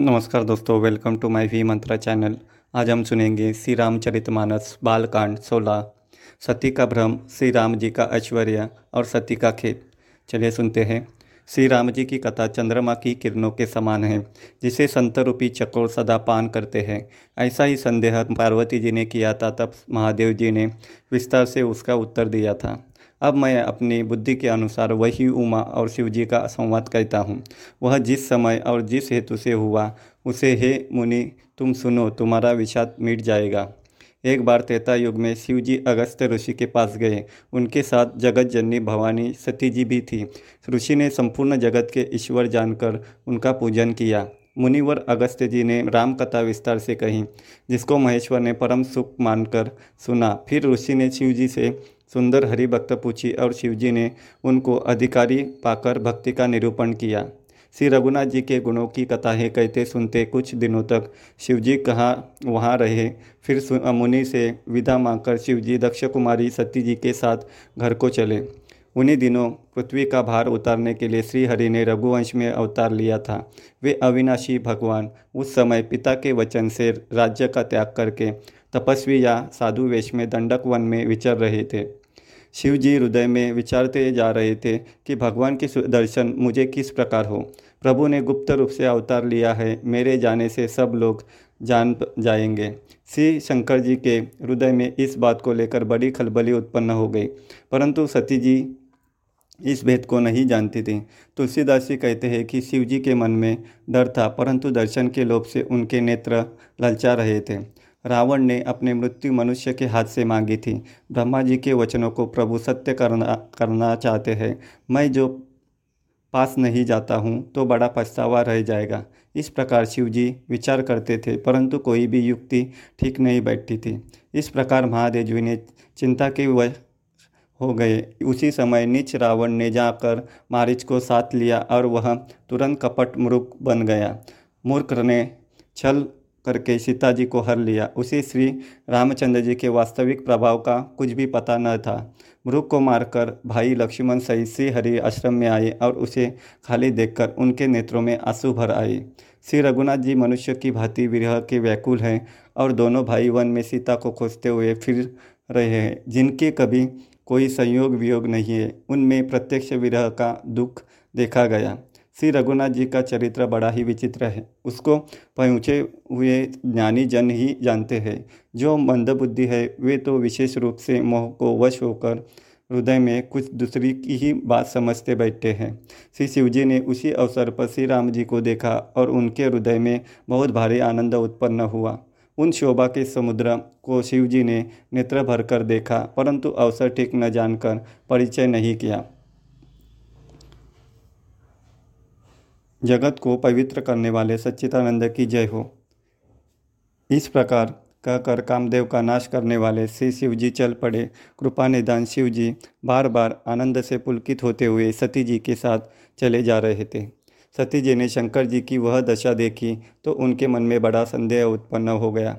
नमस्कार दोस्तों welcome to my V Mantra channel आज हम सुनेंगे श्री रामचरितमानस बालकांड सोलह। सती का भ्रम, श्री राम जी का ऐश्वर्य और सती का खेत चलिए सुनते हैं। श्री राम जी की कथा चंद्रमा की किरणों के समान है, जिसे संत रूपी चकोर सदा पान करते हैं। ऐसा ही संदेह पार्वती जी ने किया था, तब महादेव जी ने विस्तार से उसका उत्तर दिया था। अब मैं अपनी बुद्धि के अनुसार वही उमा और शिव जी का संवाद कहता हूँ। वह जिस समय और जिस हेतु से हुआ, उसे, हे मुनि, तुम सुनो, तुम्हारा विषाद मिट जाएगा। एक बार त्रेता युग में शिव जी अगस्त्य ऋषि के पास गए। उनके साथ जगत जननी भवानी सती जी भी थी। ऋषि ने संपूर्ण जगत के ईश्वर जानकर उनका पूजन किया। मुनिवर अगस्त्य जी ने राम कथा विस्तार से कही, जिसको महेश्वर ने परम सुख मानकर सुना। फिर ऋषि ने शिव जी से सुंदर हरिभक्त पूछी और शिवजी ने उनको अधिकारी पाकर भक्ति का निरूपण किया। श्री रघुनाथ जी के गुणों की कथाएँ कहते सुनते कुछ दिनों तक शिवजी कहाँ वहाँ रहे। फिर मुनि से विदा मांगकर शिवजी दक्ष कुमारी सती जी के साथ घर को चले। उन्हीं दिनों पृथ्वी का भार उतारने के लिए श्री हरि ने रघुवंश में अवतार लिया था। वे अविनाशी भगवान, उस समय पिता के वचन से राज्य का त्याग करके तपस्वी या साधु वेश में दंडक वन में विचर रहे थे। शिव जी हृदय में विचारते जा रहे थे कि भगवान के दर्शन मुझे किस प्रकार हो। प्रभु ने गुप्त रूप से अवतार लिया है, मेरे जाने से सब लोग जान जाएँगे। श्री शंकर जी के हृदय में इस बात को लेकर बड़ी खलबली उत्पन्न हो गई। परंतु सती जी इस भेद को नहीं जानती थी। तुलसीदास जी कहते हैं कि शिव जी के मन में डर था, परंतु दर्शन के लोभ से उनके नेत्र ललचा रहे थे। रावण ने अपने मृत्यु मनुष्य के हाथ से मांगी थी। ब्रह्मा जी के वचनों को प्रभु सत्य करना करना चाहते हैं। मैं जो पास नहीं जाता हूँ तो बड़ा पछतावा रह जाएगा। इस प्रकार शिव जी विचार करते थे, परंतु कोई भी युक्ति ठीक नहीं बैठती थी। इस प्रकार महादेव जी ने चिंता के वह हो गए। उसी समय नीच रावण ने जाकर मारिच को साथ लिया और वह तुरंत कपट मूर्ख बन गया। मूर्ख ने छल करके सीता जी को हर लिया। उसे श्री रामचंद्र जी के वास्तविक प्रभाव का कुछ भी पता न था। मृग को मारकर भाई लक्ष्मण सहित श्री हरि आश्रम में आए और उसे खाली देखकर उनके नेत्रों में आँसू भर आए। श्री रघुनाथ जी मनुष्य की भांति विरह के व्याकुल हैं और दोनों भाई वन में सीता को खोजते हुए फिर रहे हैं, जिनके कभी कोई संयोग वियोग नहीं है। उनमें प्रत्यक्ष विरह का दुख देखा गया। श्री रघुनाथ जी का चरित्र बड़ा ही विचित्र है। उसको पहुँचे हुए ज्ञानी जन ही जानते हैं। जो मंदबुद्धि है, वे तो विशेष रूप से मोह को वश होकर हृदय में कुछ दूसरी की ही बात समझते बैठे हैं। श्री शिवजी ने उसी अवसर पर श्री राम जी को देखा और उनके हृदय में बहुत भारी आनंद उत्पन्न हुआ। उन शोभा के समुद्र को शिवजी ने नेत्र भरकर देखा, परंतु अवसर ठीक न जानकर परिचय नहीं किया। जगत को पवित्र करने वाले सच्चिदानंद की जय हो। इस प्रकार कहकर कामदेव का नाश करने वाले श्री शिव जी चल पड़े। कृपा निदान शिव जी बार बार आनंद से पुलकित होते हुए सती जी के साथ चले जा रहे थे। सती जी ने शंकर जी की वह दशा देखी तो उनके मन में बड़ा संदेह उत्पन्न हो गया।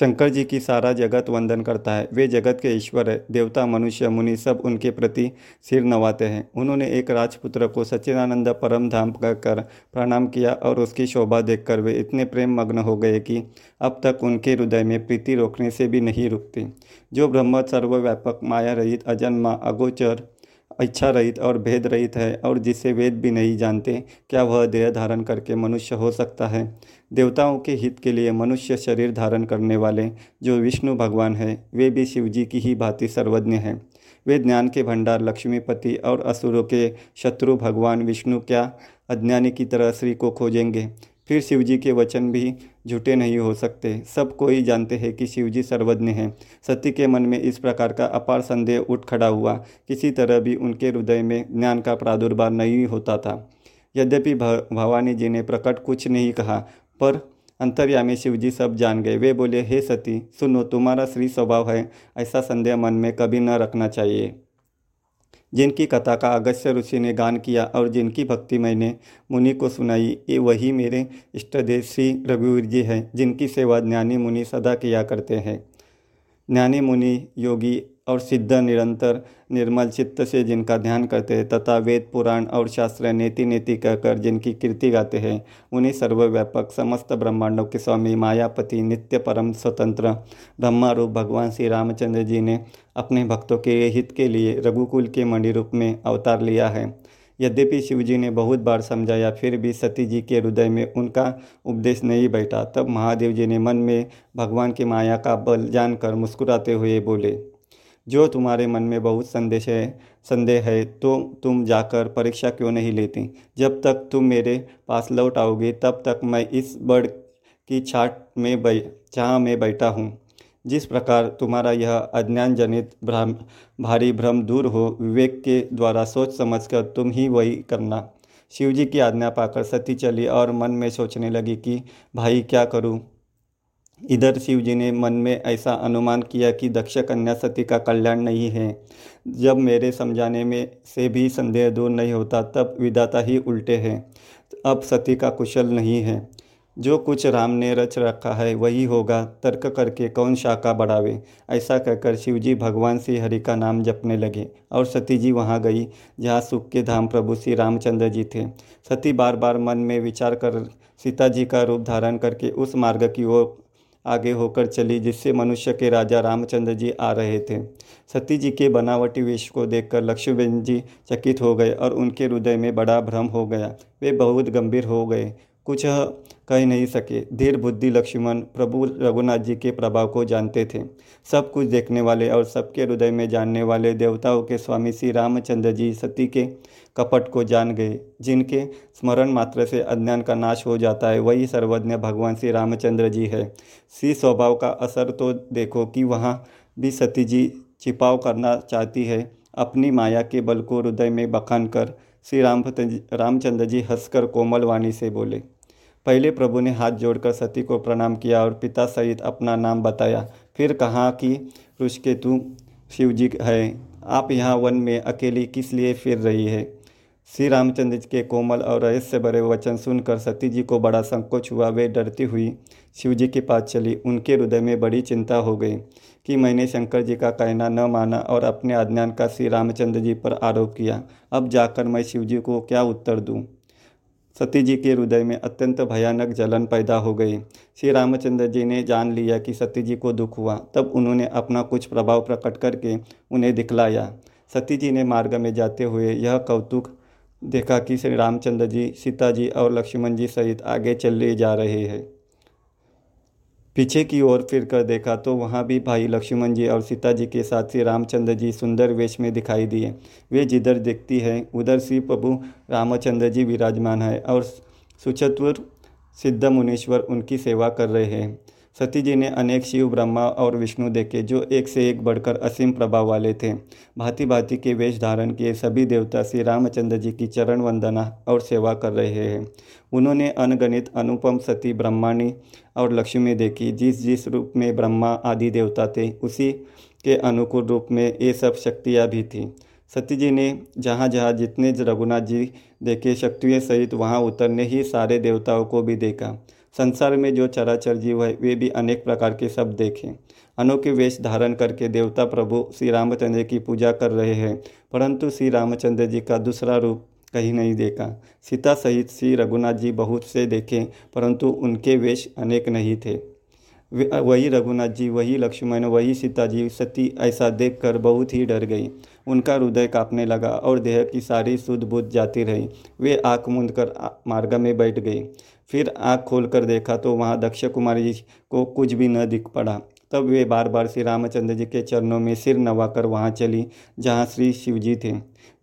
शंकर जी की सारा जगत वंदन करता है। वे जगत के ईश्वर है। देवता, मनुष्य, मुनि सब उनके प्रति सिर नवाते हैं। उन्होंने एक राजपुत्र को सच्चिदानंद परम धाम कर प्रणाम किया और उसकी शोभा देखकर वे इतने प्रेम मग्न हो गए कि अब तक उनके हृदय में प्रीति रोकने से भी नहीं रुकती। जो ब्रह्म सर्वव्यापक, माया रहित, अजन्मा, अगोचर इच्छा रहित और भेद रहित है और जिसे वेद भी नहीं जानते, क्या वह देह धारण करके मनुष्य हो सकता है? देवताओं के हित के लिए मनुष्य शरीर धारण करने वाले जो विष्णु भगवान है, वे भी शिव जी की ही भांति सर्वज्ञ हैं। वे ज्ञान के भंडार लक्ष्मीपति और असुरों के शत्रु भगवान विष्णु क्या अज्ञानी की तरह श्री को खोजेंगे? फिर शिवजी के वचन भी झूठे नहीं हो सकते। सब कोई जानते हैं कि शिवजी सर्वज्ञ हैं। सती के मन में इस प्रकार का अपार संदेह उठ खड़ा हुआ। किसी तरह भी उनके हृदय में ज्ञान का प्रादुर्भाव नहीं होता था। यद्यपि भवानी जी ने प्रकट कुछ नहीं कहा, पर अंतर्यामी शिवजी सब जान गए। वे बोले, हे सती, सुनो, तुम्हारा श्री स्वभाव है। ऐसा संदेह मन में कभी न रखना चाहिए। जिनकी कथा का अगस्त्य ऋषि ने गान किया और जिनकी भक्ति मैंने मुनि को सुनाई, ये वही मेरे इष्टदेव श्री रघुवीर जी हैं, जिनकी सेवा ज्ञानी मुनि सदा किया करते हैं। ज्ञानी मुनि योगी और सिद्ध, निरंतर, निर्मल चित्त से जिनका ध्यान करते हैं, तथा वेद, पुराण और शास्त्र नीति नीति कहकर जिनकी कीर्ति गाते हैं, उन्हीं सर्वव्यापक समस्त ब्रह्मांडों के स्वामी मायापति, नित्य परम स्वतंत्र ब्रह्मारूप भगवान श्री रामचंद्र जी ने अपने भक्तों के हित के लिए रघुकुल के मणि रूप में अवतार लिया है। यद्यपि शिवजी ने बहुत बार समझाया, फिर भी सती जी के हृदय में उनका उपदेश नहीं बैठा, तब महादेव जी ने मन में भगवान की माया का बल जानकर मुस्कुराते हुए बोले जो तुम्हारे मन में बहुत संदेश है, संदेह है तो तुम जाकर परीक्षा क्यों नहीं लेती? जब तक तुम मेरे पास लौट आओगे, तब तक मैं इस बड़ की छाट में बै, जहाँ में बैठा हूँ। जिस प्रकार तुम्हारा यह अज्ञान जनित भ्रम, भारी भ्रम दूर हो, विवेक के द्वारा सोच समझकर तुम ही वही करना। शिवजी की आज्ञा पाकर सती चली और मन में सोचने लगी कि, भाई, क्या करूँ? इधर शिव जी ने मन में ऐसा अनुमान किया कि दक्ष कन्या सती का कल्याण नहीं है। जब मेरे समझाने में से भी संदेह दूर नहीं होता, तब विदाता ही उल्टे हैं। अब सती का कुशल नहीं है। जो कुछ राम ने रच रखा है, वही होगा। तर्क करके कौन शाखा बढ़ावे? ऐसा कहकर शिवजी भगवान श्री हरि का नाम जपने लगे और सती जी वहाँ गई, जहाँ सुख के धाम प्रभु श्री रामचंद्र जी थे। सती बार बार मन में विचार कर सीता जी का रूप धारण करके उस मार्ग की ओर आगे होकर चली, जिससे मनुष्य के राजा रामचंद्र जी आ रहे थे। सती जी के बनावटी वेश को देखकर लक्ष्मीबेन जी चकित हो गए और उनके हृदय में बड़ा भ्रम हो गया। वे बहुत गंभीर हो गए। कुछ कह नहीं सके। धीर बुद्धि लक्ष्मण प्रभु रघुनाथ जी के प्रभाव को जानते थे। सब कुछ देखने वाले और सबके हृदय में जानने वाले देवताओं के स्वामी श्री रामचंद्र जी सती के कपट को जान गए, जिनके स्मरण मात्र से अज्ञान का नाश हो जाता है, वही सर्वज्ञ भगवान श्री रामचंद्र जी है। श्री स्वभाव का असर तो देखो कि वहाँ भी सती जी छिपाव करना चाहती है। अपनी माया के बल को हृदय में बखान कर श्री राम रामचंद्र जी हंसकर कोमल वाणी से बोले पहले प्रभु ने हाथ जोड़कर सती को प्रणाम किया और पिता सहित अपना नाम बताया। फिर कहा कि, ऋषकेतु, शिवजी है। आप यहाँ वन में अकेली किस लिए फिर रही है? श्री रामचंद्र के कोमल और रहस्य भरे वचन सुनकर सती जी को बड़ा संकोच हुआ। वे डरती हुई शिव जी के पास चली। उनके हृदय में बड़ी चिंता हो गई कि मैंने शंकर जी का कहना न माना और अपने अज्ञान का श्री रामचंद्र जी पर आरोप किया। अब जाकर मैं शिव जी को क्या उत्तर दूँ? सती जी के हृदय में अत्यंत भयानक जलन पैदा हो गई। श्री रामचंद्र जी ने जान लिया कि सती जी को दुख हुआ। तब उन्होंने अपना कुछ प्रभाव प्रकट करके उन्हें दिखलाया। सती जी ने मार्ग में जाते हुए यह कौतुक देखा कि श्री रामचंद्र जी सीता जी और लक्ष्मण जी सहित आगे चले जा रहे हैं। पीछे की ओर फिर कर देखा तो वहाँ भी भाई लक्ष्मण जी और सीता जी के साथ श्री रामचंद्र जी सुंदर वेश में दिखाई दिए। वे जिधर देखती है, उधर श्री प्रभु रामचंद्र जी विराजमान है और सुचतुर सिद्ध मुनीश्वर उनकी सेवा कर रहे हैं। सती जी ने अनेक शिव, ब्रह्मा और विष्णु देखे जो एक से एक बढ़कर असीम प्रभाव वाले थे। भांति भांति के वेश धारण किए सभी देवता श्री रामचंद्र जी की चरण वंदना और सेवा कर रहे हैं। उन्होंने अनगणित अनुपम सती ब्रह्माणी और लक्ष्मी देखी, जिस जिस रूप में ब्रह्मा आदि देवता थे, उसी के अनुकूल रूप में ये सब शक्तियाँ भी थीं। सती जी ने जहाँ जहाँ जितने रघुनाथ जी देखे, शक्तियों सहित वहाँ उतरने ही सारे देवताओं को भी देखा। संसार में जो चराचर जीव है, वे भी अनेक प्रकार के सब देखें। अनोखे वेश धारण करके देवता प्रभु श्री रामचंद्र की पूजा कर रहे हैं, परंतु श्री रामचंद्र जी का दूसरा रूप कहीं नहीं देखा। सीता सहित श्री रघुनाथ जी बहुत से देखे, परंतु उनके वेश अनेक नहीं थे। वही रघुनाथ जी, वही लक्ष्मण, वही सीता जी, सती ऐसा देखकर बहुत ही डर गई। उनका हृदय कांपने लगा और देह की सारी शुद्ध बुद्ध जाती रही। वे आँख मूंद कर मार्ग में बैठ गई। फिर आँख खोलकर देखा तो वहाँ दक्ष कुमारी जी को कुछ भी न दिख पड़ा। तब वे बार बार श्री रामचंद्र जी के चरणों में सिर नवाकर वहाँ चली, जहाँ श्री शिव जी थे।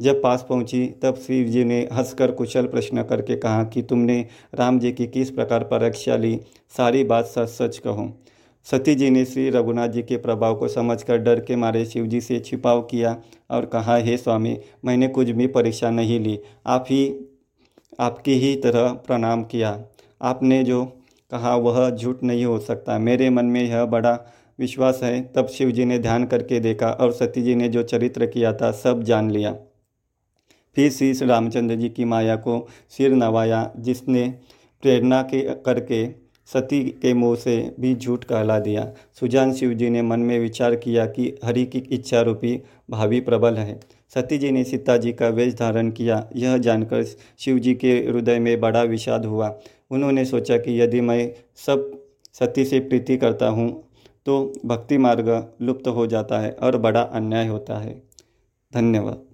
जब पास पहुँची, तब शिव जी ने हंसकर कुशल प्रश्न करके कहा कि तुमने राम जी की किस प्रकार परीक्षा ली? सारी बात सच सच कहो। सती जी ने श्री रघुनाथ जी के प्रभाव को समझकर डर के मारे शिव जी से छिपाव किया और कहा, हे स्वामी, मैंने कुछ भी परीक्षा नहीं ली। आप ही, आपकी ही तरह प्रणाम किया। आपने जो कहा, वह झूठ नहीं हो सकता। मेरे मन में यह बड़ा विश्वास है। तब शिव जी ने ध्यान करके देखा और सती जी ने जो चरित्र किया था, सब जान लिया। फिर श्री रामचंद्र जी की माया को सिर नवाया, जिसने प्रेरणा के, करके सती के मुँह से भी झूठ कहला दिया। सुजान शिव जी ने मन में विचार किया कि हरि की इच्छा रूपी भावी प्रबल है। सती जी ने सीता जी का वेश धारण किया। यह जानकर शिव जी के हृदय में बड़ा विषाद हुआ। उन्होंने सोचा कि यदि मैं सब सती से प्रीति करता हूँ तो भक्ति मार्ग लुप्त हो जाता है और बड़ा अन्याय होता है। धन्यवाद।